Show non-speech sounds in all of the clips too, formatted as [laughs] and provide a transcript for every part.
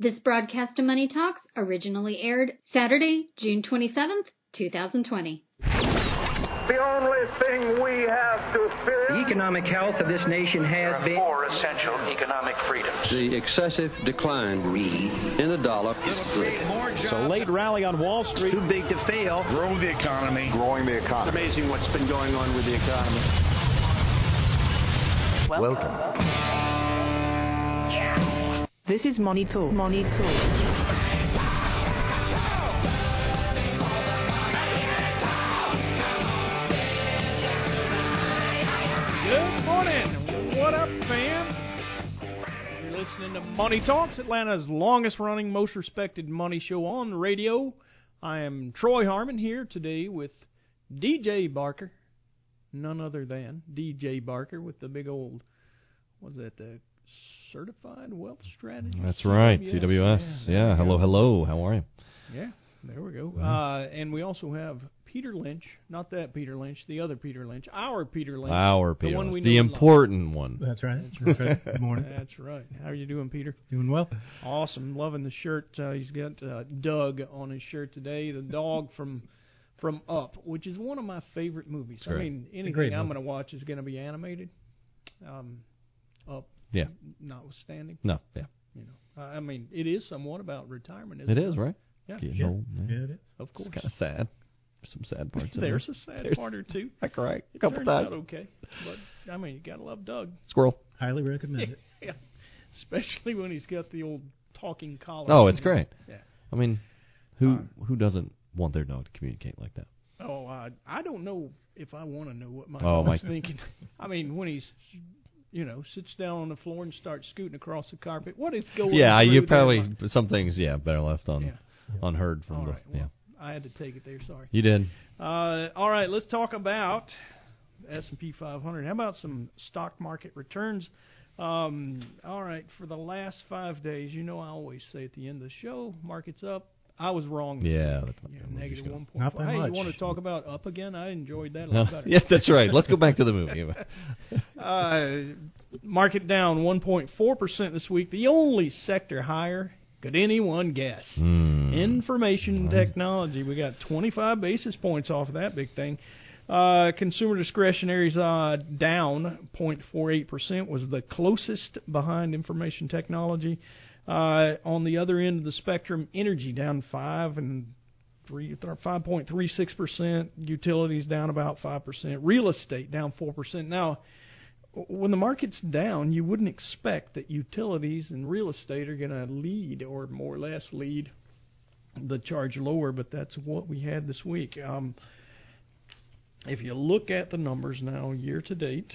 This broadcast of Money Talks originally aired Saturday, June 27th, 2020. The only thing we have to fear. The economic health of this nation has been. Four essential economic freedoms. The excessive decline in the dollar is good. So late rally on Wall Street. Too big to fail. Grow the economy. Growing the economy. It's amazing what's been going on with the economy. Welcome. Welcome. This is Money Talk. Money Talk. Good morning. What up, fam? You're listening to Money Talks, Atlanta's longest running, most respected money show on the radio. I am Troy Harmon here today with DJ Barker, none other than DJ Barker with the big old, was that the Certified Wealth Strategist? That's right, CWS. CWS. Yeah, yeah. hello, hello. How are you? Yeah, there we go. Uh, and we also have Peter Lynch, not that Peter Lynch, the other Peter Lynch, our Peter Lynch, our Peter, the, one we the important one. That's right. That's right. Good morning. That's right. How are you doing, Peter? Doing well. Awesome. Loving the shirt. Uh, he's got uh, Dug on his shirt today, the dog [laughs] from from Up, which is one of my favorite movies. Great. I mean, anything I'm going to watch is going to be animated. Um, Up. Yeah. Notwithstanding. No. Yeah. You know, I mean, it is somewhat about retirement. It, it is, right? Yeah. Yeah. Old, yeah. yeah, it is. Of course. It's kind of sad. Some sad parts. There's in a sad There's, part or two. I cry a couple turns times. Out okay, but I mean, you gotta love Dug. Squirrel. Highly recommend it. [laughs] yeah, especially when he's got the old talking collar. Oh, it's great. Yeah. I mean, who uh, who doesn't want their dog to communicate like that? Oh, I I don't know if I want to know what my oh, dog's thinking. I mean, when he's you know, sits down on the floor and starts scooting across the carpet. What is going? Yeah, you probably there? some things. Yeah, better left on yeah. unheard from all the. Right, well, yeah, I had to take it there. Sorry. You did. Uh, all right, let's talk about S and P 500. How about some stock market returns? Um, all right, for the last five days, you know I always say at the end of the show, market's up. I was wrong. yeah, week. that's not yeah, negative one point not. That hey, much. you want to talk about up again? I enjoyed that a lot better. yeah, that's right. Let's go back to the movie. [laughs] uh, market down 1.4 percent this week. The only sector higher. Could anyone guess? Mm. Information right. technology. We got 25 basis points off of that big thing. Uh, consumer discretionaries uh, down 0.48 percent was the closest behind information technology. Uh, on the other end of the spectrum, energy down five and three, five point three six percent. Utilities down about five percent. Real estate down four percent. Now, when the market's down, you wouldn't expect that utilities and real estate are going to lead or more or less lead the charge lower, but that's what we had this week. Um, if you look at the numbers now, year to date,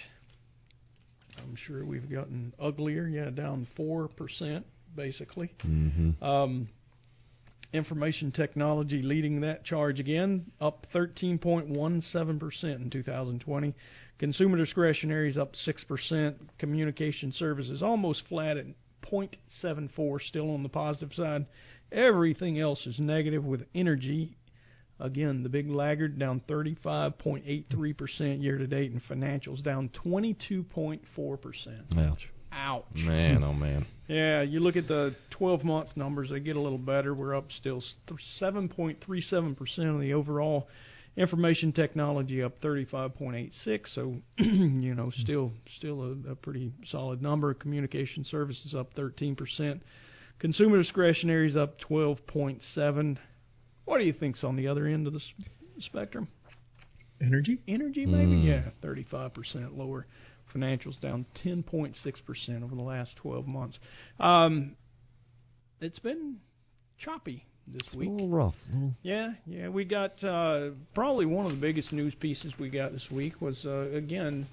I'm sure we've gotten uglier. Yeah, down four percent basically. Mm-hmm. Um, information technology leading that charge again, up 13.17% in 2020. Consumer discretionary is up 6%. Communication services almost flat at 0.74, still on the positive side. Everything else is negative with energy. Again, the big laggard down 35.83% year to date, and financials down 22.4%. Ouch. Ouch. Man, oh man. Yeah, you look at the 12 month numbers, they get a little better. We're up still 7.37% of the overall information technology up 35.86 so [clears throat] you know still still a, a pretty solid number communication services up 13% consumer discretionary is up 12.7 what do you think's on the other end of the spectrum Energy? energy maybe Mm. yeah 35% lower financials down 10.6% over the last 12 months. Um, it's been choppy this it's week. A little rough. Yeah, yeah. We got uh, probably one of the biggest news pieces we got this week was uh, again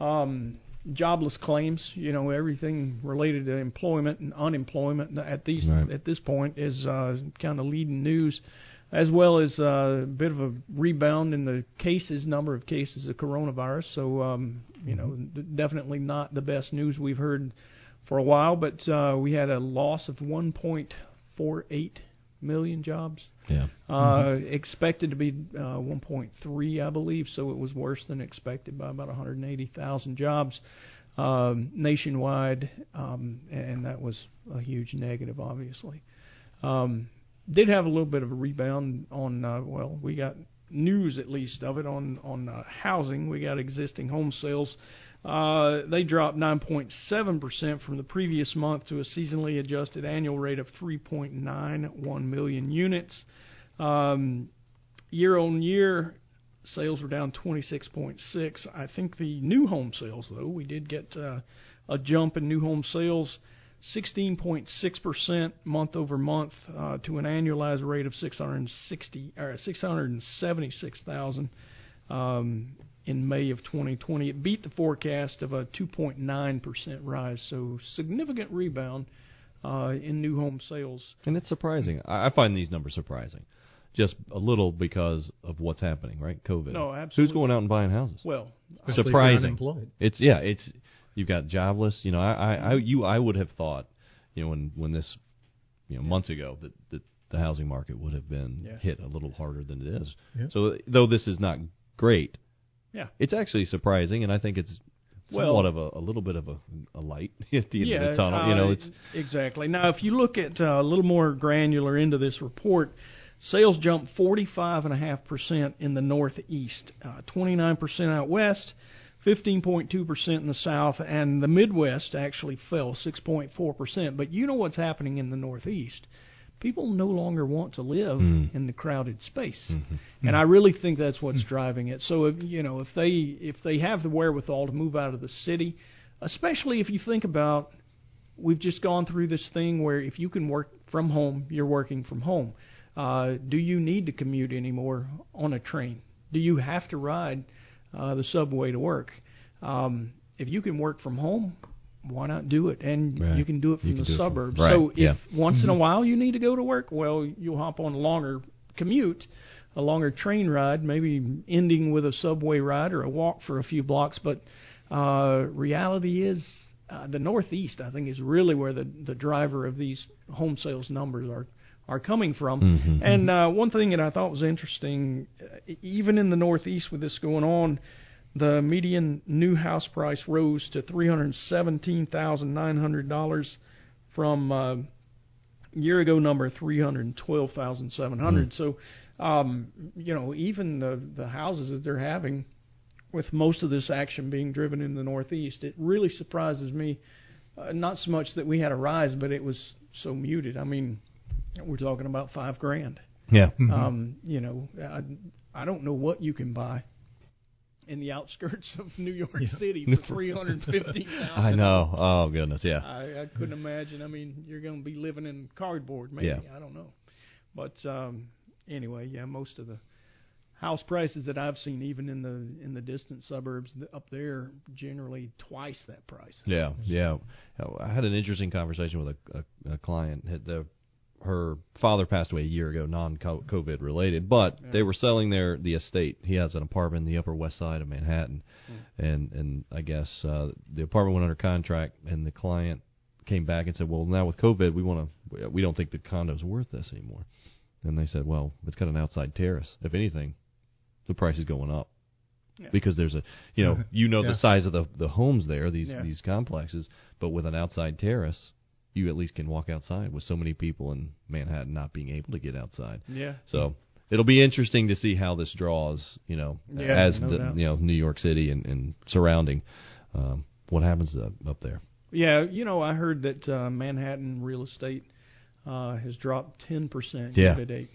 um, jobless claims. You know, everything related to employment and unemployment at these Right. at this point is uh, kind of leading news, as well as uh, a bit of a rebound in the cases, number of cases of coronavirus. So, um, you know, definitely not the best news we've heard for a while. But uh, we had a loss of 1.48 million jobs. Yeah. Uh, expected to be uh, 1.3, I believe, so it was worse than expected by about 180,000 jobs um, nationwide, um, and that was a huge negative, obviously. Um, did have a little bit of a rebound on, uh, well, we got news at least of it on on uh, housing. We got existing home sales. Uh, they dropped 9.7% from the previous month to a seasonally adjusted annual rate of 3.91 million units. Um, year on year, sales were down 26.6. I think the new home sales, though, we did get uh, a jump in new home sales, 16.6% month over month uh, to an annualized rate of 660 or 676,000 um, in May of 2020. It beat the forecast of a 2.9% rise, so significant rebound uh, in new home sales. And it's surprising. I I find these numbers surprising, just a little because of what's happening, right? COVID. No, absolutely. Who's going out and buying houses? Well, Especially if you're surprising. unemployed. It's yeah. It's you've got jobless. You know, I, I, I you I would have thought, you know, when when this, you know, months ago that that the housing market would have been Yeah. hit a little harder than it is. Yeah. So though this is not great, Yeah. it's actually surprising, and I think it's Well- somewhat of a, a little bit of a, a light [laughs] at the end yeah, of the tunnel. you know, uh, it's exactly. Now, if you look at uh, a little more granular into this report, sales jumped 45.5% in the Northeast, uh, 29% out west, 15.2% in the South, and the Midwest actually fell 6.4%. But you know what's happening in the Northeast? People no longer want to live Mm. in the crowded space, Mm-hmm. and I really think that's what's driving it. So, if, you know, if they if they have the wherewithal to move out of the city, especially if you think about we've just gone through this thing where if you can work from home, you're working from home. Uh, do you need to commute anymore on a train? Do you have to ride uh, the subway to work? Um, if you can work from home, why not do it? And Right. you can do it from the it from- suburbs. right, So if yeah. once in a while you need to go to work, well, you'll hop on a longer commute, a longer train ride, maybe ending with a subway ride or a walk for a few blocks. But uh, reality is, uh, the Northeast, I think, is really where the the driver of these home sales numbers are are coming from. Mhm. And uh, one thing that I thought was interesting, even in the Northeast with this going on, the median new house price rose to three hundred seventeen thousand nine hundred dollars from uh, year ago number three hundred twelve thousand seven hundred. So, um, you know, even the the houses that they're having, with most of this action being driven in the Northeast, it really surprises me. Uh, not so much that we had a rise, but it was so muted. I mean, we're talking about five grand. yeah. Um, you know, I, I don't know what you can buy in the outskirts of New York City [laughs] for three hundred fifty thousand. I know. Oh goodness, yeah. I, I couldn't imagine. I mean, you're going to be living in cardboard, maybe. Yeah. I don't know. But um, anyway, yeah, most of the house prices that I've seen, even in the in the distant suburbs up there, generally twice that price. Yeah, yeah. I had an interesting conversation with a, a, a client. The her father passed away a year ago, non-COVID related, but Yeah. they were selling their the estate. He has an apartment in the Upper West Side of Manhattan, and and I guess uh, the apartment went under contract, and the client came back and said, "Well, now with COVID, we want to we don't think the condo's worth this anymore." And they said, "Well, it's got an outside terrace. If anything, the price is going up." Yeah. Because there's a, you know, [laughs] you know Yeah. the size of the the homes there, these these complexes, but with an outside terrace, you at least can walk outside. With so many people in Manhattan not being able to get outside, Yeah. so it'll be interesting to see how this draws. You know, Yeah, as no the doubt. you know New York City and, and surrounding, um, what happens up, up there. Yeah, you know, I heard that uh, Manhattan real estate uh, has dropped ten percent Yeah. year to date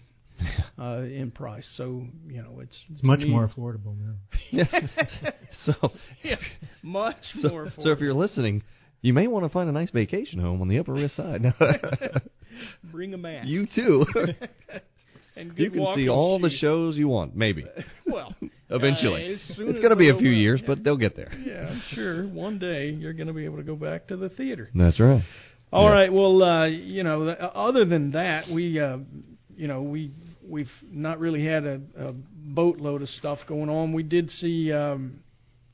uh, in price. So you know, it's It's much me- more affordable now. [laughs] [laughs] so yeah, much so, more. so if you're listening, you may want to find a nice vacation home on the Upper West Side. [laughs] bring a mask. you too. [laughs] [laughs] and you can see all the shows you want, maybe. Well, Eventually, Uh, it's going to be a few years, but they'll get there. Yeah, I'm sure one day you're going to be able to go back to the theater. That's right. All Yeah. right. Well, uh, you know, other than that, we, uh, you know, we we've not really had a, a boatload of stuff going on. We did see um,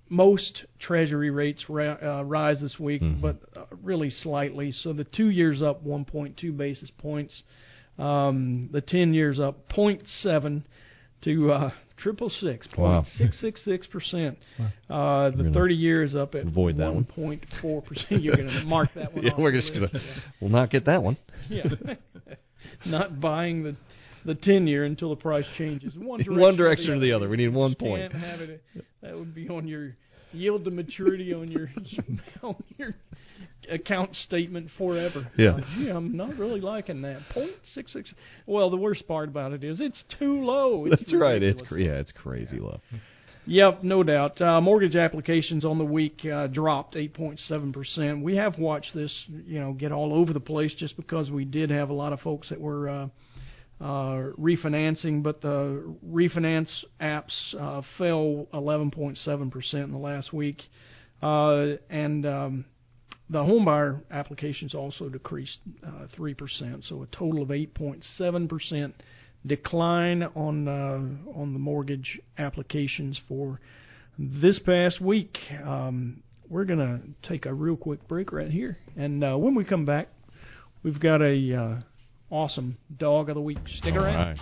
most Treasury rates ra- uh, rise this week, Mhm. but uh, really slightly. So the two years up 1.2 basis points. Um, the ten years up 0.7 to uh, triple six point six six six percent. Uh, the thirty years up at avoid that one. point four percent. You're going to mark that [laughs] one Yeah, we're just gonna we'll not get that one. Yeah. [laughs] Not buying the the ten year until the price changes. [laughs] One direction, one direction or the other. We need one point. Can't have it. That would be on your yield to maturity on your [laughs] on your account statement forever. Yeah. Gee, I'm not really liking that. Point six six. Well, the worst part about it is it's too low. It's That's right. It's ridiculous. cra- yeah, it's crazy low. Yep, no doubt. Uh, mortgage applications on the week uh, dropped 8.7%. We have watched this, you know, get all over the place just because we did have a lot of folks that were uh, uh, refinancing, but the refinance apps uh, fell 11.7% in the last week. Uh, and um, the homebuyer applications also decreased uh, 3%, so a total of 8.7% decline on uh, on the mortgage applications for this past week. Um, we're gonna take a real quick break right here, and uh, when we come back, we've got a uh, awesome dog of the week. Stick All around. right.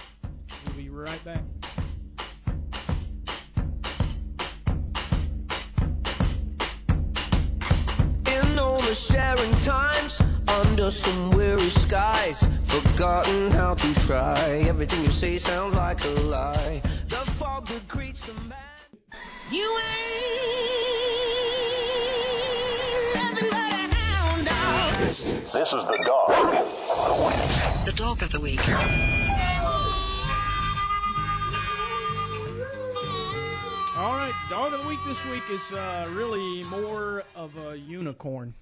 We'll be right back. In all the sharing times, under some weary skies, forgotten how to try. Everything you say sounds like a lie. The fog that greets the man. You ain't nothing but a hound dog. This is the dog of the week. The dog of the week. All right, dog of the week this week is uh, really more of a unicorn.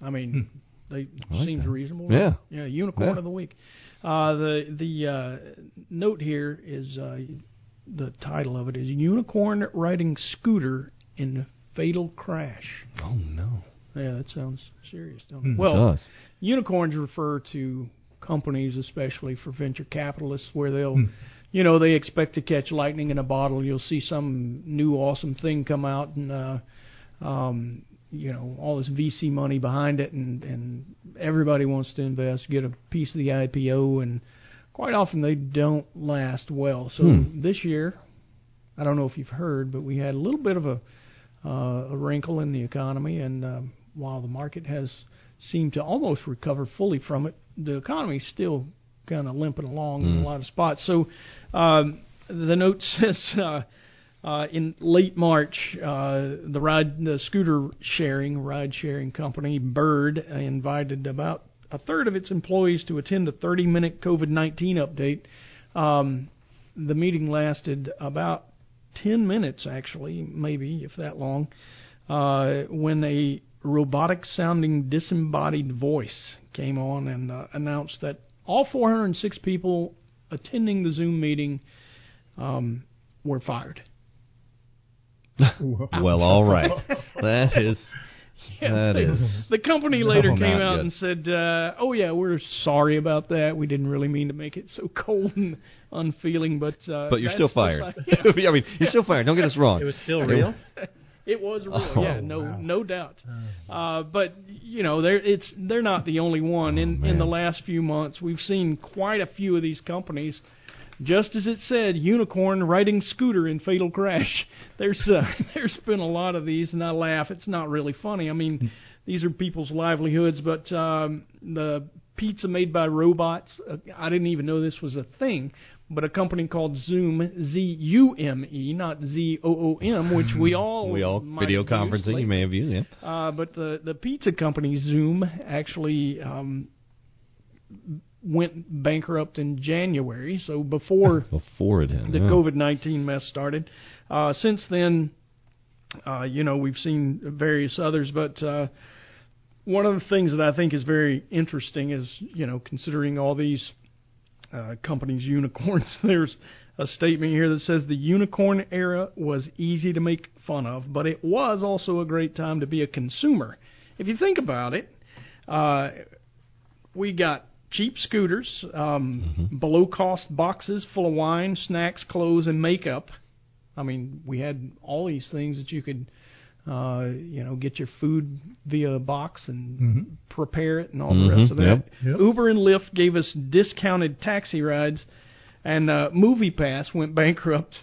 I mean, they I like seems that. reasonable. Yeah. right? yeah, unicorn Yeah. of the week. Uh, the the uh, note here is uh, the title of it is unicorn riding scooter in fatal crash. Oh no. Yeah, that sounds serious, don't Hmm. it? It Well, does. unicorns refer to companies, especially for venture capitalists, where they'll, Hmm. you know, they expect to catch lightning in a bottle. You'll see some new awesome thing come out, and uh, um, you know, all this VC money behind it, and and everybody wants to invest, get a piece of the IPO, and quite often they don't last well. So Hmm. this year, I don't know if you've heard, but we had a little bit of a uh, a wrinkle in the economy, and um, while the market has seemed to almost recover fully from it, the economy's still kind of limping along in Mm. a lot of spots. So um, the note [laughs] says. Uh, uh, in late March, uh, the ride, the scooter sharing, ride sharing company Bird invited about a third of its employees to attend a 30 minute COVID 19 update. Um, the meeting lasted about 10 minutes, actually, maybe if that long, uh, when a robotic sounding disembodied voice came on and uh, announced that all 406 people attending the Zoom meeting um, were fired. Well, all right. [laughs] That is that the, is the company later No, came out good. and said, uh, "Oh yeah, we're sorry about that. We didn't really mean to make it so cold and unfeeling, but uh, But you're still fired. si- [laughs] yeah. [laughs] I mean, you're still fired. Don't get us wrong. It was still real. It was real, Oh, yeah, no, wow. no doubt. Uh, but you know, they're it's they're not the only one. In Oh, in the last few months, we've seen quite a few of these companies. Just as it said, unicorn riding scooter in fatal crash. [laughs] There's uh, [laughs] there's been a lot of these, and I laugh. It's not really funny. I mean, [laughs] these are people's livelihoods. But um, the pizza made by robots. Uh, I didn't even know this was a thing. But a company called Zume, Z U M E, not Z O O M, which we [laughs] all we all video conferencing. You may have used. Yeah. Uh, but the the pizza company Zume actually um, went bankrupt in January. So before [laughs] Before it had the yeah. COVID nineteen mess started. Uh, since then, uh, you know, we've seen various others, but uh, one of the things that I think is very interesting is, you know, considering all these uh, companies unicorns. [laughs] There's a statement here that says the unicorn era was easy to make fun of, but it was also a great time to be a consumer. If you think about it, uh, we got cheap scooters, um, Mm-hmm. below cost boxes full of wine, snacks, clothes, and makeup. I mean, we had all these things that you could, uh, you know, get your food via a box and Mhm. prepare it and all the Mhm, rest of that. yep. Yep. Uber and Lyft gave us discounted taxi rides, and uh, MoviePass went [laughs] bankrupt,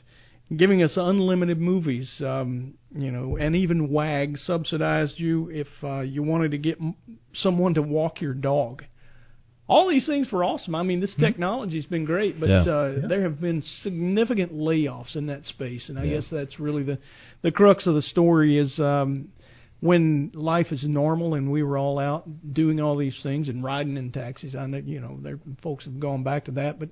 giving us unlimited movies. Um, you know, and even WAG subsidized you if uh, you wanted to get m- someone to walk your dog. All these things were awesome. I mean, this technology's been great, but Yeah. uh, Yeah. there have been significant layoffs in that space, and I Yeah. guess that's really the the crux of the story is um, when life is normal and we were all out doing all these things and riding in taxis. I know you know there folks have gone back to that, but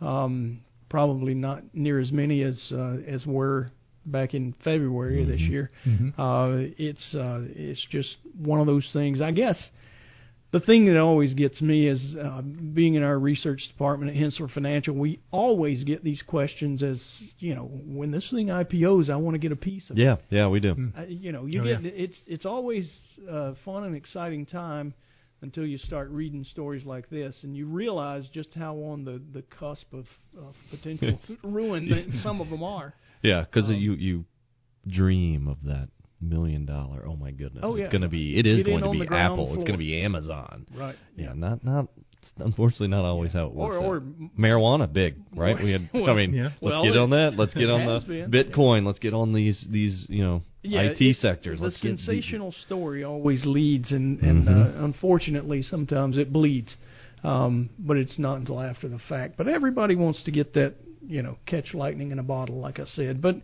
um, probably not near as many as uh, as were back in February of this year. Mhm. Uh, it's uh, it's just one of those things. I guess the thing that always gets me is uh, being in our research department at Henssler Financial. We always get these questions as you know when this thing IPOs, I want to get a piece of. it. Yeah, yeah, we do. Uh, you know, you Oh, get yeah. it's it's always a fun and exciting time until you start reading stories like this and you realize just how on the the cusp of, of potential [laughs] ruin that some of them are. Yeah, because Um, you you dream of that million dollar. Oh my goodness! Oh, it's going to be. It is Get going to be Apple. It's going to be Amazon. Right. Yeah, not not. It's unfortunately not always how it works. or- out. marijuana, big, right? We had. I mean, yeah. let's Well, get on that. Let's get on the been. Bitcoin. Let's get on these these you know Yeah, IT it's- sectors. The Let's sensational story always leads, and and Mhm. uh, unfortunately sometimes it bleeds. Um, but it's not until after the fact. But everybody wants to get that, you know, catch lightning in a bottle, like I said. But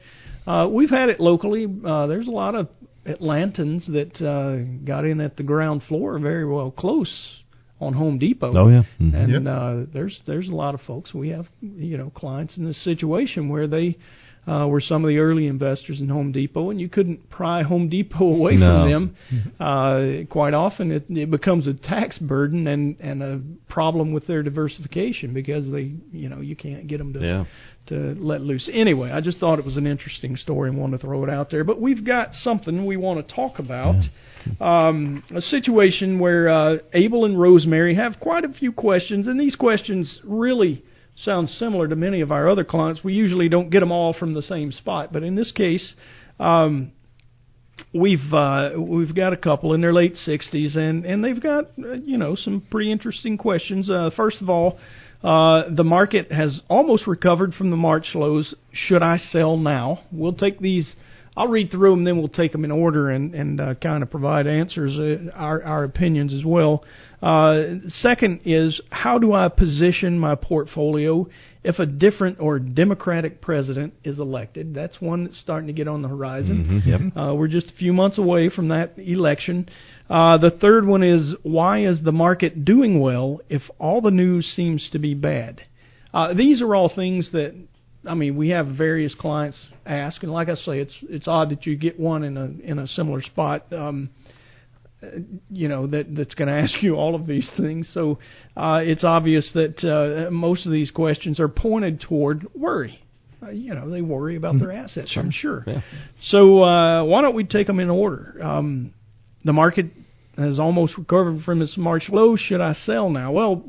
uh, we've had it locally. Uh, there's a lot of Atlantans that uh, got in at the ground floor, very well close on Home Depot. Oh yeah. Mhm. And Yep. uh, there's there's a lot of folks. We have you know clients in this situation where they uh, were some of the early investors in Home Depot, and you couldn't pry Home Depot [laughs] away No. from them. Uh, quite often, it, it becomes a tax burden and and a problem with their diversification because they you know you can't get them to Yeah. to let loose. Anyway, I just thought it was an interesting story and wanted to throw it out there. But we've got something we want to talk about. Um, a situation where uh, Abel and Rosemary have quite a few questions, and these questions really sound similar to many of our other clients. We usually don't get them all from the same spot, but in this case, um, we've uh, we've got a couple in their late 60s, and and they've got uh, you know some pretty interesting questions. Uh, first of all, uh, the market has almost recovered from the March lows. Should I sell now? We'll take these. I'll read through them, then we'll take them in order and and uh, kind of provide answers, uh, our our opinions as well. Uh, second is how do I position my portfolio if a different or Democratic president is elected? That's one that's starting to get on the horizon. Mhm, yep. Uh, we're just a few months away from that election. Uh, the third one is why is the market doing well if all the news seems to be bad? Uh, these are all things that I mean we have various clients ask, and like I say, it's it's odd that you get one in a in a similar spot. Um, uh, you know that that's going to ask you all of these things. So uh, it's obvious that uh, most of these questions are pointed toward worry. Uh, you know, they worry about their assets. I'm sure. Yeah. So uh, why don't we take them in order? Um, the market has almost recovered from its March low. Should I sell now? Well,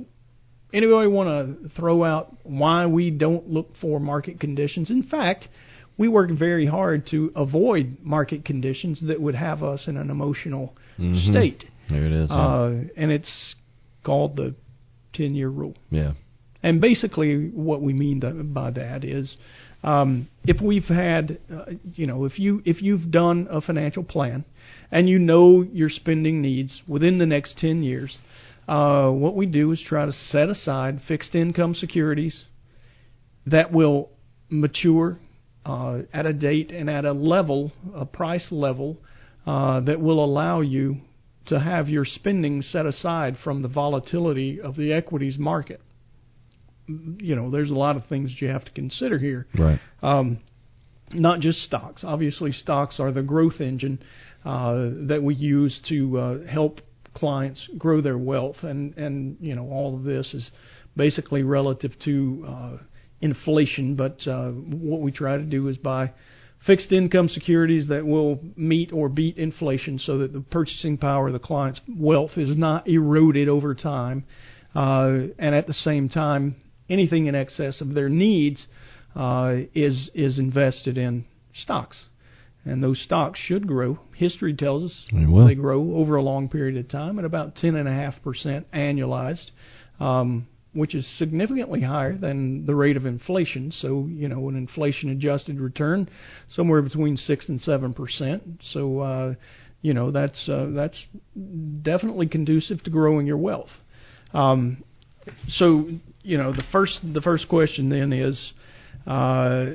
anybody want to throw out why we don't look for market conditions? In fact, we work very hard to avoid market conditions that would have us in an emotional Mhm. state. There it is. yeah. Uh, and it's called the 10 year rule. yeah. And basically, what we mean th- by that is, um, if we've had, uh, you know, if you if you've done a financial plan, and you know your spending needs within the next ten years, uh, what we do is try to set aside fixed income securities that will mature uh, at a date and at a level, a price level, uh, that will allow you to have your spending set aside from the volatility of the equities market. You know, there's a lot of things that you have to consider here. Right. Um, not just stocks. Obviously, stocks are the growth engine uh, that we use to uh, help clients grow their wealth, and and you know all of this is basically relative to uh, inflation. But uh, what we try to do is buy fixed income securities that will meet or beat inflation so that the purchasing power of the client's wealth is not eroded over time. Uh, and at the same time, anything in excess of their needs uh, is is invested in stocks. And those stocks should grow. History tells us They they grow over a long period of time at about 10.5% annualized. Um, which is significantly higher than the rate of inflation. So, you know, an inflation adjusted return somewhere between 6 and 7%. So, uh, you know, that's uh, that's definitely conducive to growing your wealth. Um, so, you know, the first the first question then is uh,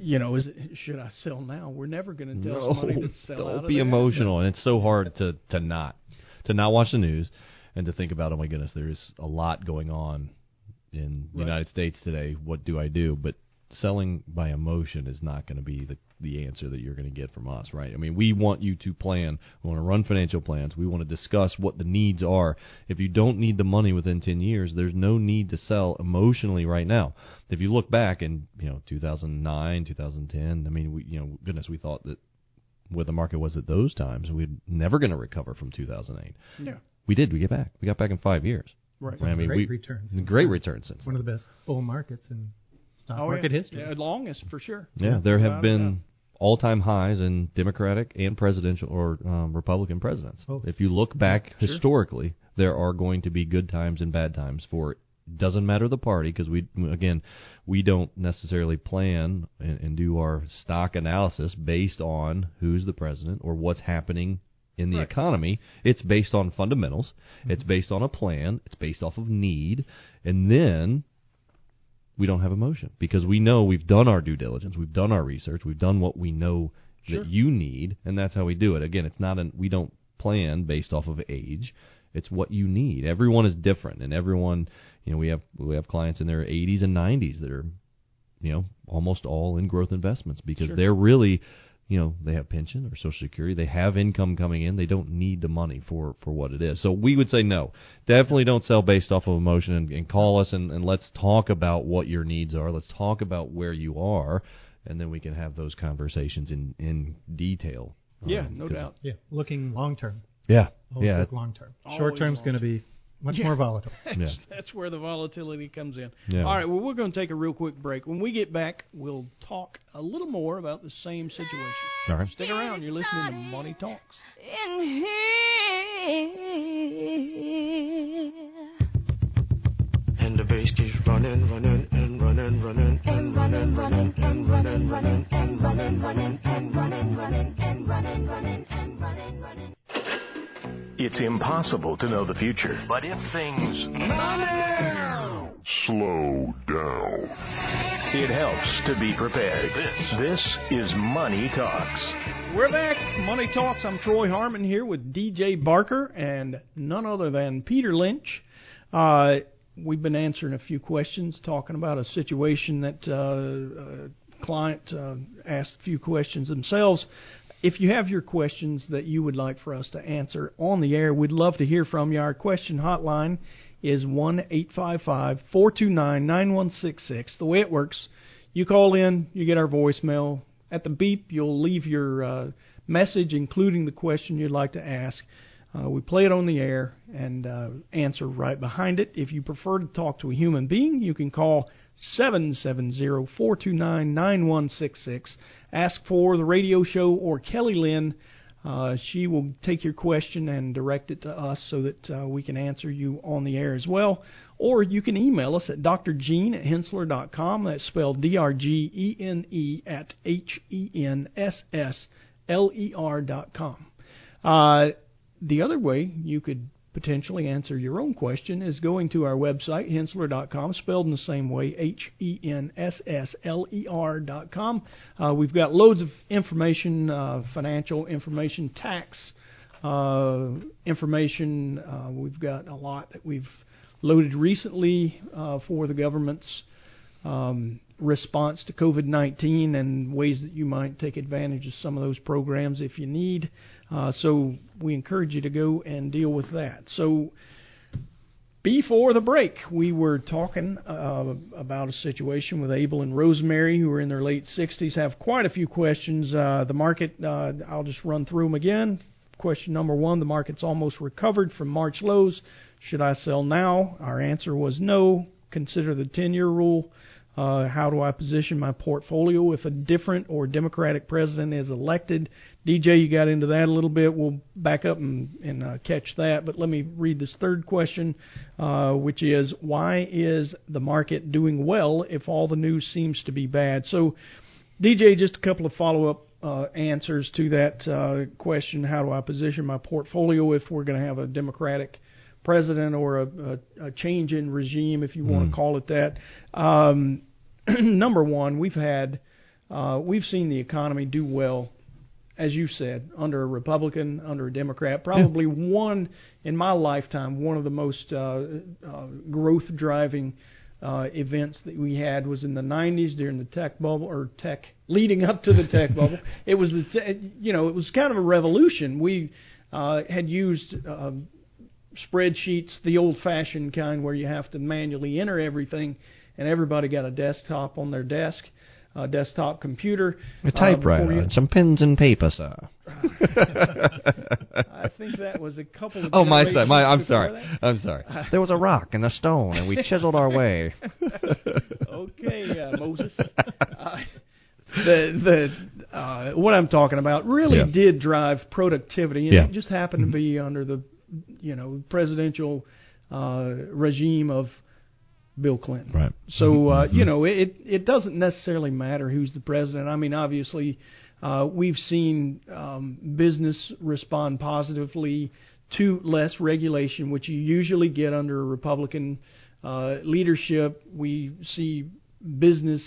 you know, is it, should I sell now? We're never going to tell no, somebody to sell don't be emotional, assets. and it's so hard to to not to not watch the news and to think about, oh my goodness, there's a lot going on in the Right. United States today. What do I do? But selling by emotion is not going to be the the answer that you're going to get from us, right? I mean, we want you to plan. We want to run financial plans. We want to discuss what the needs are. If you don't need the money within 10 years, there's no need to sell emotionally right now. If you look back in, you know, 2009, 2010, I mean, we, you know, goodness, we thought that where the market was at those times, we're never going to recover from 2008. Yeah. We did. We get back. We got back in five years. Right. I mean, great we, returns. Great returns since. One of the best bull markets in stock Oh, market yeah. history. Yeah, longest for sure. Yeah, there have been all-time highs in Democratic and presidential or um, Republican presidents. Both. If you look back Sure. historically, there are going to be good times and bad times for It. doesn't matter the party because we again we don't necessarily plan and, and do our stock analysis based on who's the president or what's happening in the Right. economy. It's based on fundamentals. It's based on a plan. It's based off of need, and then we don't have emotion because we know we've done our due diligence, we've done our research, we've done what we know Sure. that you need, and that's how we do it. Again, it's not an we don't plan based off of age. It's what you need. Everyone is different, and everyone, you know, we have we have clients in their 80s and 90s that are, you know, almost all in growth investments because Sure. they're really, you know, they have pension or Social Security, they have income coming in, they don't need the money for for what it is. So we would say no, definitely don't sell based off of emotion, and, and call us and, and let's talk about what your needs are. Let's talk about where you are, and then we can have those conversations in in detail. Yeah, Um, no 'cause- doubt. Yeah, looking long term. Yeah, Always yeah, look long term. Always Short term's going to be much Yeah. more volatile. [laughs] That's, Yeah. that's where the volatility comes in. Yeah. All right, well, we're going to take a real quick break. When we get back, we'll talk a little more about the same situation. All right. Stick around. You're listening to Money Talks. in here. And the bass keeps running, running, and running, running, And running, running, and running, running, and running, running, and running, running, and running, running, and running, running. It's impossible to know the future. But if things slow down, it helps to be prepared. This, this is Money Talks. We're back. Money Talks. I'm Troy Harmon here with DJ Barker and none other than Peter Lynch. Uh, we've been answering a few questions, talking about a situation that uh, a client uh, asked a few questions themselves. If you have your questions that you would like for us to answer on the air, we'd love to hear from you. Our question hotline is one eight five five four two nine nine one six six. The way it works, you call in, you get our voicemail. At the beep, you'll leave your uh, message, including the question you'd like to ask. Uh, we play it on the air and uh, answer right behind it. If you prefer to talk to a human being, you can call 770-429-9166. Ask for the radio show or Kelly Lynn. Uh, she will take your question and direct it to us so that uh, we can answer you on the air as well. Or you can email us at drgene at henssler.com. That's spelled D-R-G-E-N-E at H-E-N-S-S-L-E-R dot com. Uh, the other way you could potentially answer your own question is going to our website, henssler.com, spelled in the same way, H E N S S L E R.com. Uh, we've got loads of information, uh, financial information, tax uh, information. Uh, we've got a lot that we've loaded recently uh, for the government's um, response to COVID 19 and ways that you might take advantage of some of those programs if you need. Uh, so we encourage you to go and deal with that. So Before the break, we were talking uh, about a situation with Abel and Rosemary, who are in their late 60s, have quite a few questions. Uh, the market, uh, I'll just run through them again. Question number one the market's almost recovered from March lows. Should I sell now? Our answer was no. Consider the 10 year rule. Uh, how do I position my portfolio if a different or Democratic president is elected? DJ, you got into that a little bit. We'll back up and, and uh, catch that. But let me read this third question, uh, which is why is the market doing well if all the news seems to be bad? So, DJ, just a couple of follow up uh, answers to that uh, question. How do I position my portfolio if we're going to have a Democratic president or a, a, a change in regime, if you want Mm. to call it that? Um, [clears throat] number one, we've had uh, we've seen the economy do well, as you said, under a Republican, under a Democrat. Probably one in my lifetime, one of the most uh, uh, growth driving uh, events that we had was in the 90s during the tech bubble or tech leading up to the tech bubble. [laughs] It was the te- you know it was kind of a revolution. We uh, had used uh, spreadsheets, the old-fashioned kind where you have to manually enter everything, and everybody got a desktop on their desk, a desktop computer. A uh, typewriter you- and some pens and paper, sir. I think that was a couple of Oh my side, my I'm sorry. before I'm sorry. There was a rock and a stone and we chiseled our way. [laughs] okay, uh, Moses. Uh, the the uh, what I'm talking about really Yeah. did drive productivity, and Yeah. it just happened to be under the you know presidential uh, regime of Bill Clinton. Right. So uh, you know it it doesn't necessarily matter who's the president. I mean, obviously, uh, we've seen um, business respond positively to less regulation, which you usually get under a Republican uh, leadership. We see business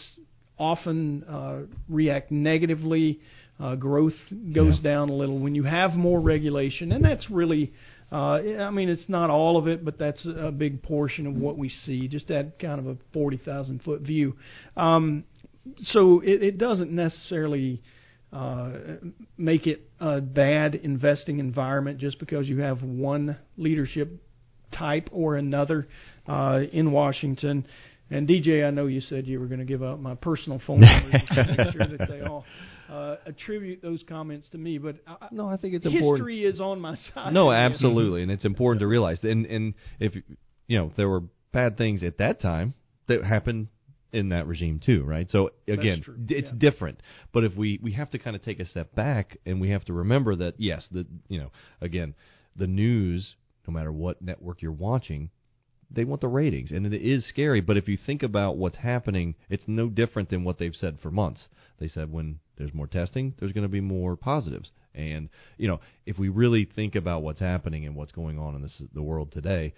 often uh, react negatively. Uh, growth goes down a little when you have more regulation, and that's really. Uh, I mean, it's not all of it, but that's a big portion of what we see. Just at kind of a forty thousand foot view. Um, so it, it doesn't necessarily uh, make it a bad investing environment just because you have one leadership type or another uh, in Washington. And DJ, I know you said you were going to give out my personal phone number to make sure that they all uh, attribute those comments to me. But I, no, I think it's history important. is on my side. No, absolutely, and it's important to realize. And and if you know there were bad things at that time that happened in that regime too, right? So again, it's yeah. different. But if we we have to kind of take a step back and we have to remember that yes, the you know again the news, no matter what network you're watching, they want the ratings, and it is scary. But if you think about what's happening, it's no different than what they've said for months. They said when there's more testing, there's going to be more positives. And you know, if we really think about what's happening and what's going on in this the world today,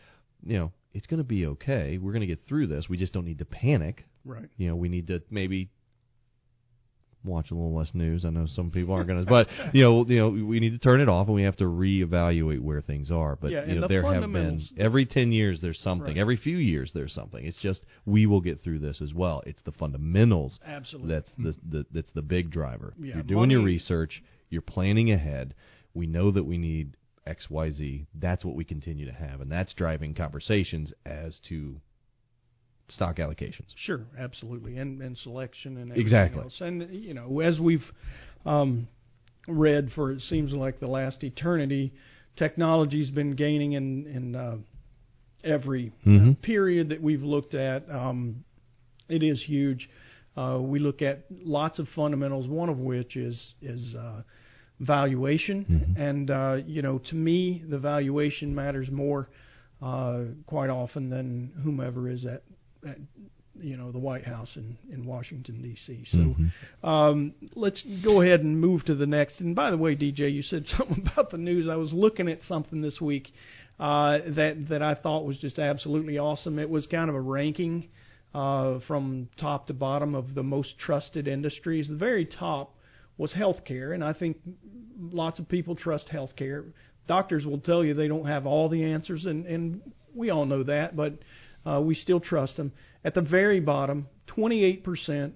you know, it's going to be okay. We're going to get through this. We just don't need to panic. Right. You know, we need to maybe watch a little less news. I know some people aren't going to, but you know, you know, we need to turn it off and we have to reevaluate where things are. But Yeah, you know, the there have been every ten years there's something. Right. Every few years there's something. It's just we will get through this as well. It's the fundamentals Absolutely. that's the, the that's the big driver. Yeah, you're doing your research. You're planning ahead. We know that we need X, Y, Z. That's what we continue to have, and that's driving conversations as to stock allocations. Sure, absolutely, and and selection and Exactly. else. And you know, as we've um, read for it seems like the last eternity, technology's been gaining in in uh, every uh, Mhm. period that we've looked at. Um, it is huge. Uh, we look at lots of fundamentals, one of which is is uh, valuation, and uh, you know, to me, the valuation matters more uh, quite often than whomever is at, at you know the White House in in Washington D.C. So Mhm. um, let's go ahead and move to the next. And by the way, DJ, you said [laughs] something about the news. I was looking at something this week uh, that that I thought was just absolutely awesome. It was kind of a ranking uh, from top to bottom of the most trusted industries. The very top was healthcare, and I think lots of people trust healthcare. Doctors will tell you they don't have all the answers, and, and we all know that, but uh, we still trust them. At the very bottom, 28%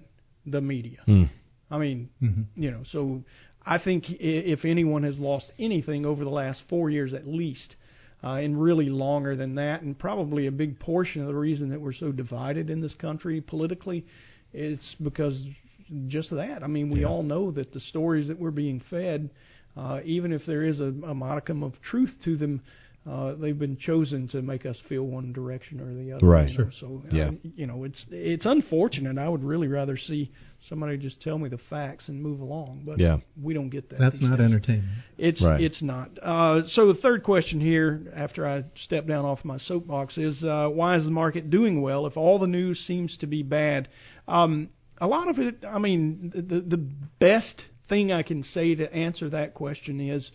the media. Hmm. I mean, Mhm. you know, so I think if anyone has lost anything over the last four years at least, uh, and really longer than that. And probably a big portion of the reason that we're so divided in this country politically it's because just that. I mean, we Yeah. all know that the stories that we're being fed, uh, even if there is a, a modicum of truth to them, uh, they've been chosen to make us feel one direction or the other. Right. you know. Sure. So, Yeah. uh, you know, it's it's unfortunate. I would really rather see somebody just tell me the facts and move along. But Yeah. we don't get that. That's not days. entertainment. It's Right. it's not. Uh, so the third question here, after I step down off my soapbox, is uh, why is the market doing well if all the news seems to be bad? Um, a lot of it. I mean, the the best thing I can say to answer that question is.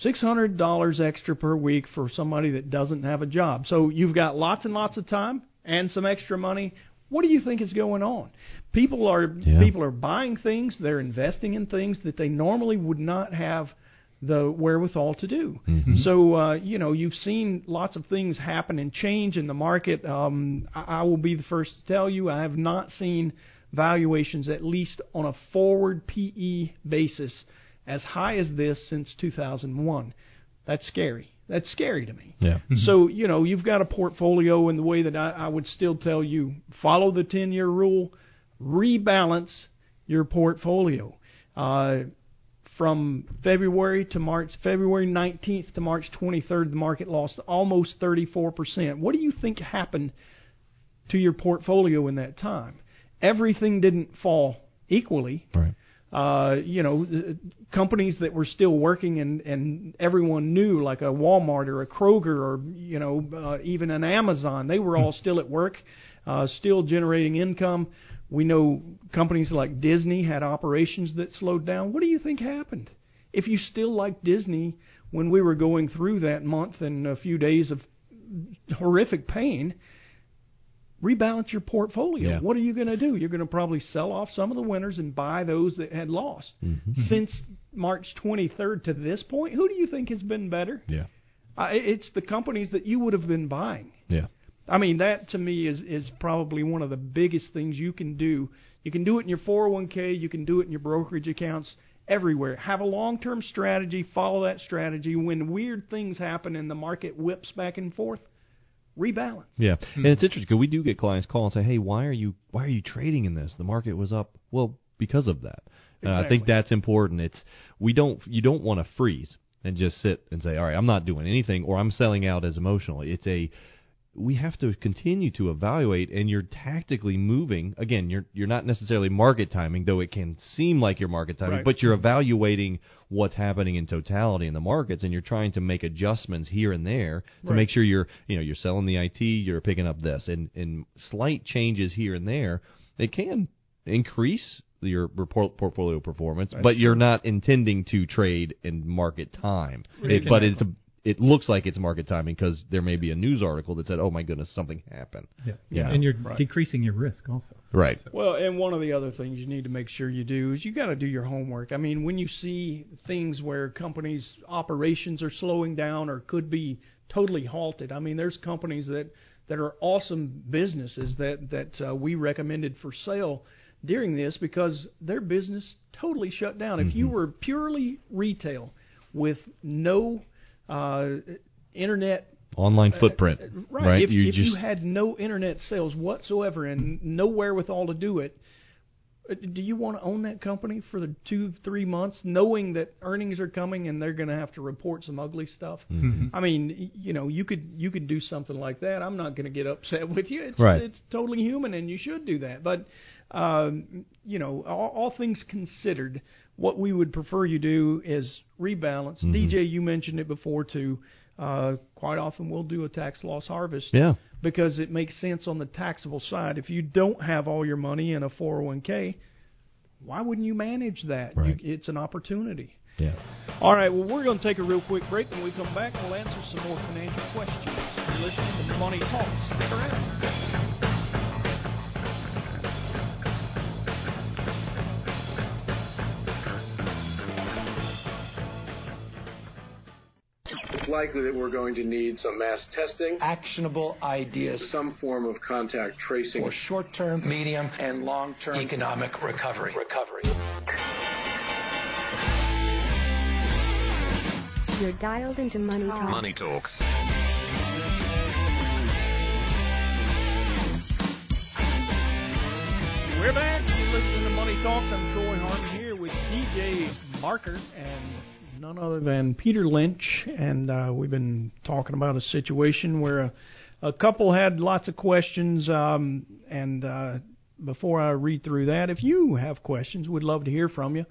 Six hundred dollars extra per week for somebody that doesn't have a job. So you've got lots and lots of time and some extra money. What do you think is going on? People are Yeah. people are buying things, they're investing in things that they normally would not have the wherewithal to do. Mhm. So uh, you know you've seen lots of things happen and change in the market. Um, I, I will be the first to tell you I have not seen valuations at least on a forward PE basis as high as this since 2001. That's scary. That's scary to me. Yeah. So you know you've got a portfolio in the way that I, I would still tell you follow the 10-year rule, rebalance your portfolio. Uh, from February to March, February 19th to March 23rd, the market lost almost 34%. What do you think happened to your portfolio in that time? Everything didn't fall equally. Right. Uh, you know, companies that were still working and and everyone knew, like a Walmart or a Kroger or you know uh, even an Amazon, they were all still at work, uh, still generating income. We know companies like Disney had operations that slowed down. What do you think happened? If you still like Disney when we were going through that month and a few days of horrific pain, rebalance your portfolio. Yeah. What are you going to do? You're going to probably sell off some of the winners and buy those that had lost. Mm-hmm. Since March 23rd to this point, who do you think has been better? Yeah. Uh, it's the companies that you would have been buying. Yeah. I mean, that to me is is probably one of the biggest things you can do. You can do it in your 401k, you can do it in your brokerage accounts, everywhere. Have a long-term strategy, follow that strategy. When weird things happen and the market whips back and forth, rebalance. Yeah, and it's interesting because we do get clients call and say, "Hey, why are you why are you trading in this? The market was up." Well, because of that. Uh, I think that's important. It's we don't you don't want to freeze and just sit and say, "All right, I'm not doing anything," or "I'm selling out as emotionally." It's a we have to continue to evaluate, and you're tactically moving. Again, you're you're not necessarily market timing, though it can seem like you're market timing, Right. but you're evaluating what's happening in totality in the markets, and you're trying to make adjustments here and there to Right. make sure you're you know you're selling the IT, you're picking up this, and and slight changes here and there, it can increase your report portfolio performance, That's but you're not intending to trade in market time. It, but it's a, it looks like it's market timing because there may be a news article that said, "Oh my goodness, something happened." Yeah. Yeah. And you're Right. decreasing your risk also. Right. Well, and one of the other things you need to make sure you do is you got to do your homework. I mean, when you see things where companies' operations are slowing down or could be totally halted, I mean, there's companies that that are awesome businesses that that uh, we recommended for sale during this because their business totally shut down. If you were purely retail with no uh, internet Online footprint, uh, right. right? If, you if just you had no internet sales whatsoever and no wherewithal to do it, uh, do you want to own that company for the two, three months, knowing that earnings are coming and they're going to have to report some ugly stuff? Mhm. I mean, you know, you could you could do something like that. I'm not going to get upset [laughs] with you. It's Right. it's totally human, and you should do that. But um, you know, all, all things considered, what we would prefer you do is rebalance. Mhm. DJ, you mentioned it before too. Uh, quite often we'll do a tax loss harvest Yeah. because it makes sense on the taxable side. If you don't have all your money in a 401k, why wouldn't you manage that? You, it's an opportunity. yeah. All right, well, we're going to take a real quick break. When we come back, we'll answer some more financial questions. You're listening to Money Talks. Stick around. It's likely that we're going to need some mass testing, actionable ideas some form of contact tracing. for short-term, medium, and long-term economic recovery. Recovery. You're dialed into Money Talk. Money Talk. We're back. You're listening to Money Talks. I'm Troy Harmon here with DJ Marker and none other than Peter Lynch. And uh, we've been talking about a situation where a, a couple had lots of questions. Um, and uh, before I read through that, if you have questions, we'd love to hear from you.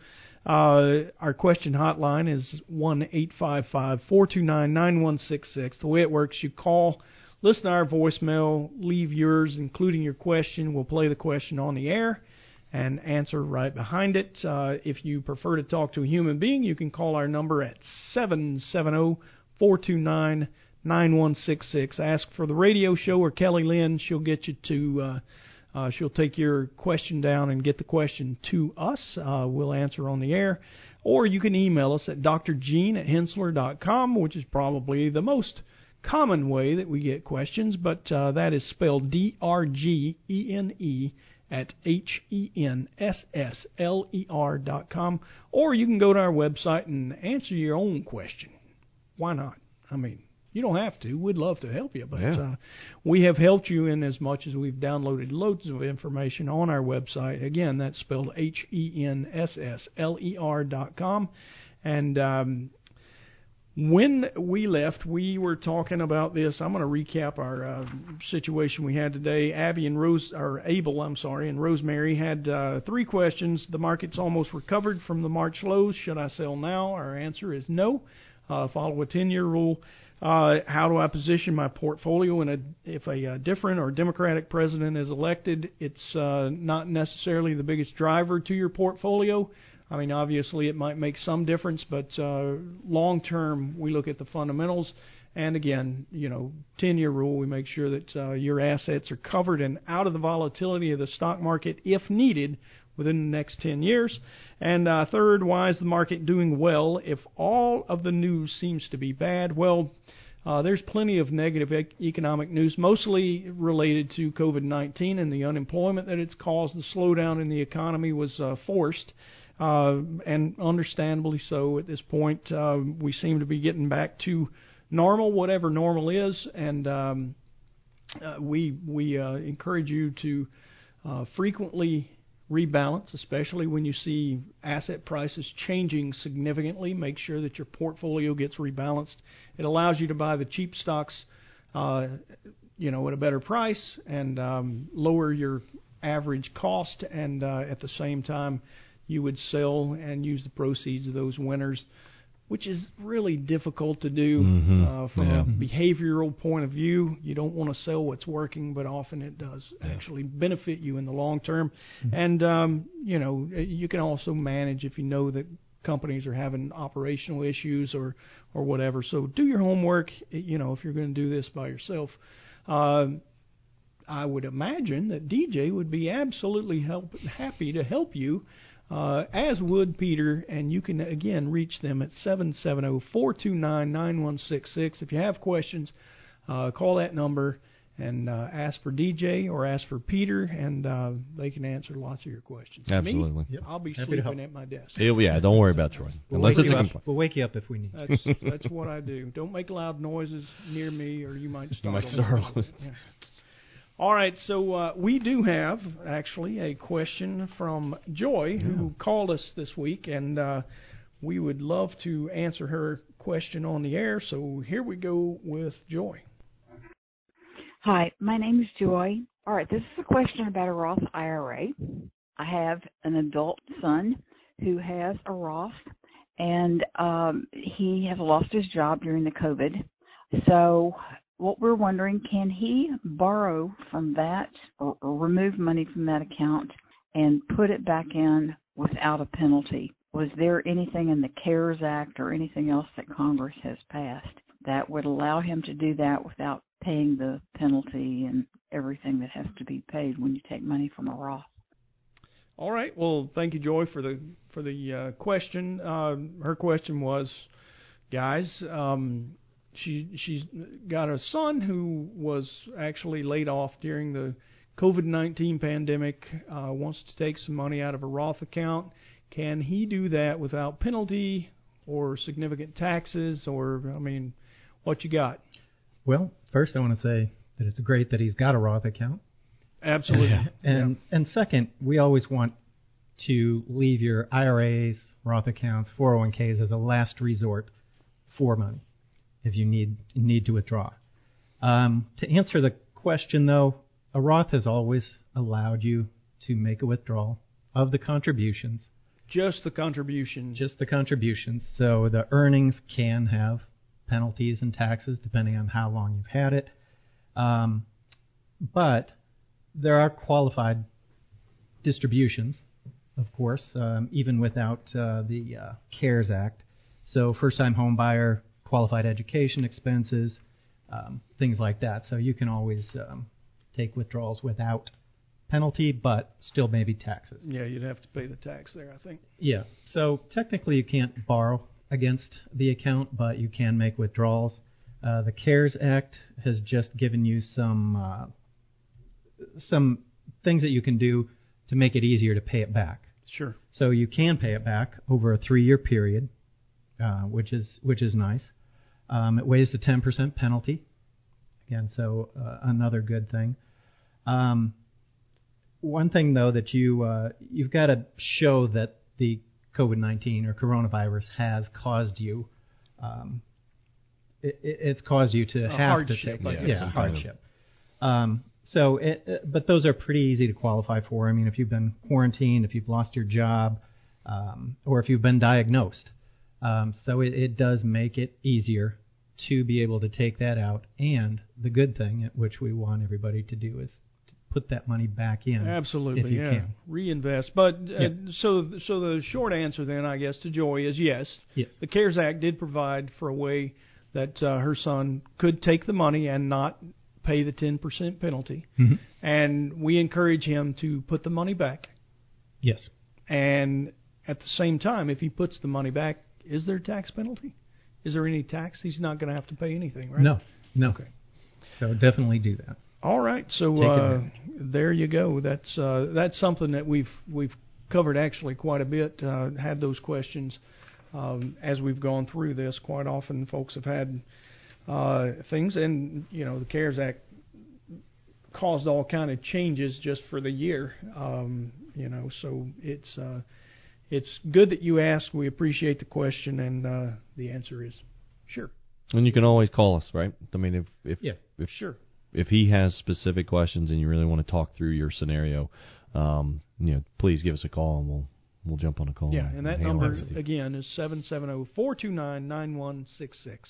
Uh, our question hotline is one eight five five four two nine nine one six six. The way it works, you call listen to our voicemail, leave yours, including your question. We'll play the question on the air and answer right behind it. Uh, if you prefer to talk to a human being, you can call our number at 770 429 9166. Ask for the radio show or Kelly Lynn. She'll get you to. Uh, uh, she'll take your question down and get the question to us. Uh, we'll answer on the air. Or you can email us at drgene at henssler.com, which is probably the most common way that we get questions, but uh, that is spelled D R G E N E at H E N S S L E R dot com. Or you can go to our website and answer your own question. Why not? I mean, you don't have to. We'd love to help you, but Yeah. uh, we have helped you in as much as we've downloaded loads of information on our website. Again, that's spelled H E N S S L E R dot com. And um, when we left, we were talking about this. I'm going to recap our uh, situation we had today. Abby and Rose, or Abel, I'm sorry, and Rosemary had uh, three questions. The market's almost recovered from the March lows. Should I sell now? Our answer is no. Uh, follow a 10-year rule. Uh, how do I position my portfolio in a if a uh, different or Democratic president is elected? It's uh, not necessarily the biggest driver to your portfolio. I mean, obviously, it might make some difference, but uh, long term, we look at the fundamentals. And again, you know, 10 year rule, we make sure that uh, your assets are covered and out of the volatility of the stock market if needed within the next 10 years. And uh, third, why is the market doing well if all of the news seems to be bad? Well, uh, there's plenty of negative ec- economic news, mostly related to COVID 19 and the unemployment that it's caused. The slowdown in the economy was uh, forced, uh, and understandably so at this point. Uh, we seem to be getting back to normal, whatever normal is, and um, uh, we we uh, encourage you to uh, frequently rebalance, especially when you see asset prices changing significantly. Make sure that your portfolio gets rebalanced. It allows you to buy the cheap stocks, uh, you know, at a better price and um, lower your average cost, and uh, at the same time, you would sell and use the proceeds of those winners. Which is really difficult to do Mhm. uh, from Yeah. a behavioral point of view. You don't want to sell what's working, but often it does actually benefit you in the long term. And um, you know, you can also manage if you know that companies are having operational issues or or whatever. So do your homework. You know, if you're going to do this by yourself. Um, I would imagine that DJ would be absolutely help, happy to help you, uh, as would Peter. And you can again reach them at 770-429-9166. If you have questions, uh, call that number and uh, ask for DJ or ask for Peter, and uh, they can answer lots of your questions. Absolutely. Me, I'll be Happy sleeping at my desk. Yeah, yeah, don't worry about Troy. We'll Unless wake it's a up. complaint. We'll wake you up if we need. That's that's what I do. Don't make loud noises near me, or you might start. might startle me. us. Yeah. All right, so uh, we do have actually a question from Joy who called us this week, and uh, we would love to answer her question on the air. So here we go with Joy. Hi, my name is Joy. All right, this is a question about a Roth IRA. I have an adult son who has a Roth, and um, he has lost his job during the COVID. So, what we're wondering, can he borrow from that or, or remove money from that account and put it back in without a penalty? Was there anything in the CARES Act or anything else that Congress has passed that would allow him to do that without paying the penalty and everything that has to be paid when you take money from a Roth? All right. Well, thank you, Joy, for the for the uh, question. Uh, her question was, guys, um, she she's got a son who was actually laid off during the COVID nineteen pandemic. Uh, wants to take some money out of a Roth account. Can he do that without penalty? or significant taxes, or I mean, what you got? Well, first I want to say that it's great that he's got a Roth account. Absolutely. [laughs] and and second, we always want to leave your IRAs, Roth accounts, 401ks as a last resort for money if you need need to withdraw. Um, to answer the question though, a Roth has always allowed you to make a withdrawal of the contributions. Just the contributions. Just the contributions. So the earnings can have penalties and taxes depending on how long you've had it. Um, but there are qualified distributions, of course, um, even without uh, the uh, CARES Act. So first-time home buyer, qualified education expenses, um, things like that. So you can always um, take withdrawals without penalty, but still maybe taxes. Yeah, you'd have to pay the tax there, I think. Yeah. So technically, you can't borrow against the account, but you can make withdrawals. Uh, the CARES Act has just given you some uh, some things that you can do to make it easier to pay it back. Sure. So you can pay it back over a three-year period, uh, which is which is nice. Um, it weighs the 10% penalty. Again, so uh, another good thing. Um, one thing though that you uh, you've got to show that the COVID-19 or coronavirus has caused you. Um, it, it's caused you to A have hardship, to take guess. yeah of- hardship. Um, so, it- but those are pretty easy to qualify for. I mean, if you've been quarantined, if you've lost your job, um, or if you've been diagnosed, um, so it, it does make it easier to be able to take that out. And the good thing, which we want everybody to do, is to put that money back in. Absolutely, yeah. can. Reinvest. But uh, Yeah. so so the short answer then, I guess, to Joy is yes. Yes. The CARES Act did provide for a way that uh, her son could take the money and not pay the 10% penalty. Mhm. And we encourage him to put the money back. Yes. And at the same time, if he puts the money back, is there a tax penalty? Is there any tax? He's not going to have to pay anything, right? No. No. Okay. So definitely do that. All right, so uh, there you go. That's uh, that's something that we've we've covered actually quite a bit. Uh, had those questions um, as we've gone through this. Quite often, folks have had uh, things, and you know, the CARES Act caused all kind of changes just for the year. Um, you know, so it's uh, it's good that you asked. We appreciate the question, and uh, the answer is sure. And you can always call us, right? I mean, if if Yeah, if sure. if he has specific questions and you really want to talk through your scenario, um, you know, please give us a call and we'll we'll jump on a call. Yeah, and that number it with you. again is seven seven zero four two nine nine one six six.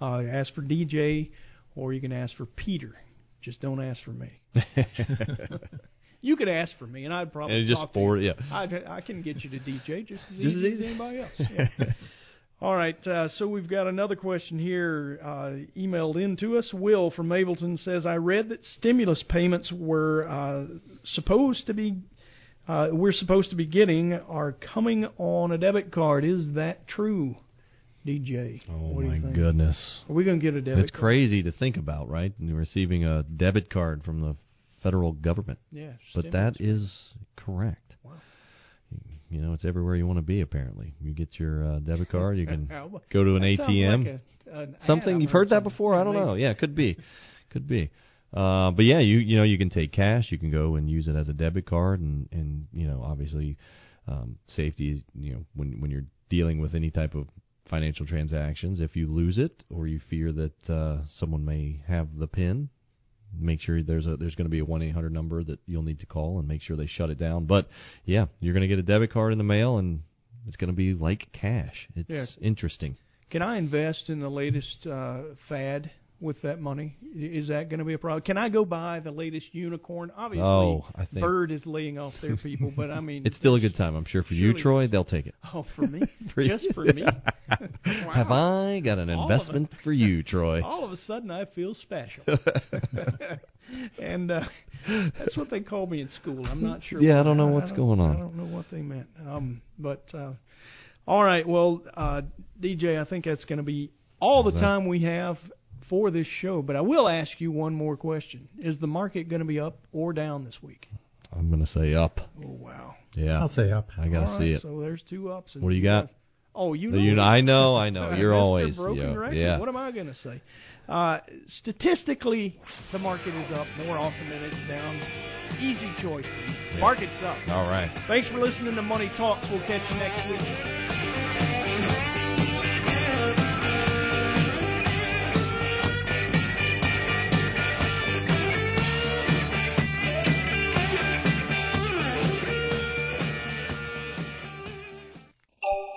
Uh, ask for DJ, or you can ask for Peter. Just don't ask for me. [laughs] [laughs] you could ask for me, and I'd probably And just talk forward- to you. yeah. I'd, I can get you to DJ just as [laughs] Just as easy as easy. anybody else. [laughs] Yeah. All right, uh, so we've got another question here uh, emailed in to us. Will from Mableton says, "I read that stimulus payments were uh, supposed to be uh, we're supposed to be getting are coming on a debit card. Is that true, DJ? Oh What do you my goodness. Are we going to get a debit? It's card? crazy to think about, right? Receiving a debit card from the federal government. Yeah, But that is correct. Wow. You know, it's everywhere you want to be. Apparently, you get your uh, debit [laughs] card. You can go to an ATM. like a- an Something you've heard that before? I don't know. Yeah, it could be, could be. Uh, but yeah, you you know you can take cash. You can go and use it as a debit card, and and you know obviously um, safety is you know when when you're dealing with any type of financial transactions, if you lose it or you fear that uh, someone may have the pin, make sure there's a there's going to be a one eight hundred number that you'll need to call and make sure they shut it down. But yeah, you're going to get a debit card in the mail, and it's going to be like cash. It's Yeah. interesting. Can I invest in the latest uh, fad with that money? Is that going to be a problem? Can I go buy the latest unicorn? Obviously, Oh, I think- Bird is laying off their people, but I mean, [laughs] It's still a good time, I'm sure for you, Troy. They'll take it. Oh, for me? [laughs] For. Just for me? [laughs] Have I got an All investment for you, Troy? All of a sudden, I feel special. and uh, that's what they called me in school. I'm not sure. Yeah, I don't know what's going on. I don't know what they meant. Um, but uh, all right, well, uh, DJ, I think that's going to be all the that- time we have for this show. But I will ask you one more question: Is the market going to be up or down this week? I'm going to say up. Oh wow! Yeah. I'll say up. I got to All see it. So there's two ups. and What do you got? Oh, you know. You know, I know, I [laughs] know. You're always broken yeah, yeah. What am I going to say? Uh, statistically, the market is up more often than it's down. Easy choice. Yeah. Market's up. All right. Thanks for listening to Money Talks. We'll catch you next week.